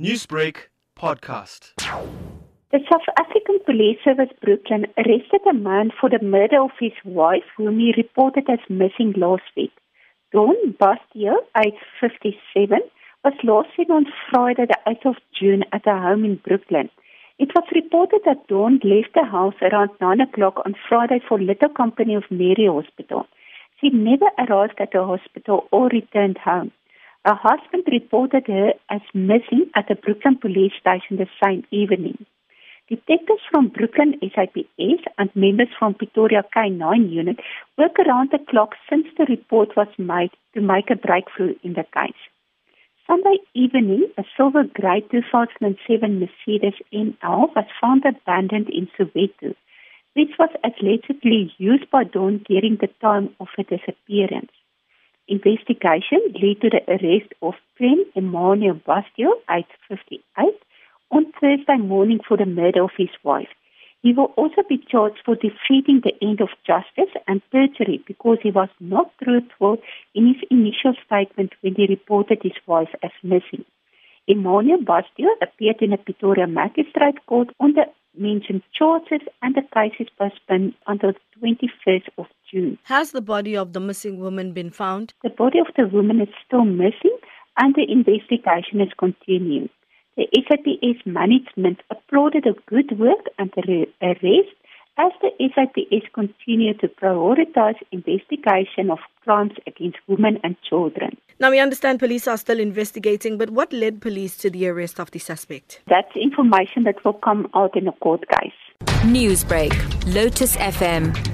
Newsbreak podcast. The South African Police Service Brooklyn arrested a man for the murder of his wife, whom he reported as missing last week. Dawn Basdeo, age 57, was last seen on Friday, the 8th of June, at a home in Brooklyn. It was reported that Dawn left the house around 9 o'clock on Friday for Little Company of Mary Hospital. She never arrived at the hospital or returned home. Her husband reported her as missing at the Brooklyn police station the same evening. Detectives from Brooklyn SAPS and members from Pretoria K9 unit work around the clock since the report was made to make a breakthrough in the case. Sunday evening, a silver grey 2007 Mercedes ML was found abandoned in Soweto, which was allegedly used by Dawn during the time of her disappearance. Investigation led to the arrest of Prem Emmanuel Basdeo, age 58, on Thursday morning for the murder of his wife. He will also be charged for defeating the end of justice and perjury because he was not truthful in his initial statement when he reported his wife as missing. Emmanuel Basdeo appeared in a Pretoria magistrate court on the mentioned charges and the case is postponed until the 21st of June. Has the body of the missing woman been found? The body of the woman is still missing and the investigation is continuing. The SAPS management applauded the good work and the arrest as the SAPS continue to prioritize investigation of crimes against women and children. Now, we understand police are still investigating, but what led police to the arrest of the suspect? That's information that will come out in a court case. Newsbreak, Lotus FM,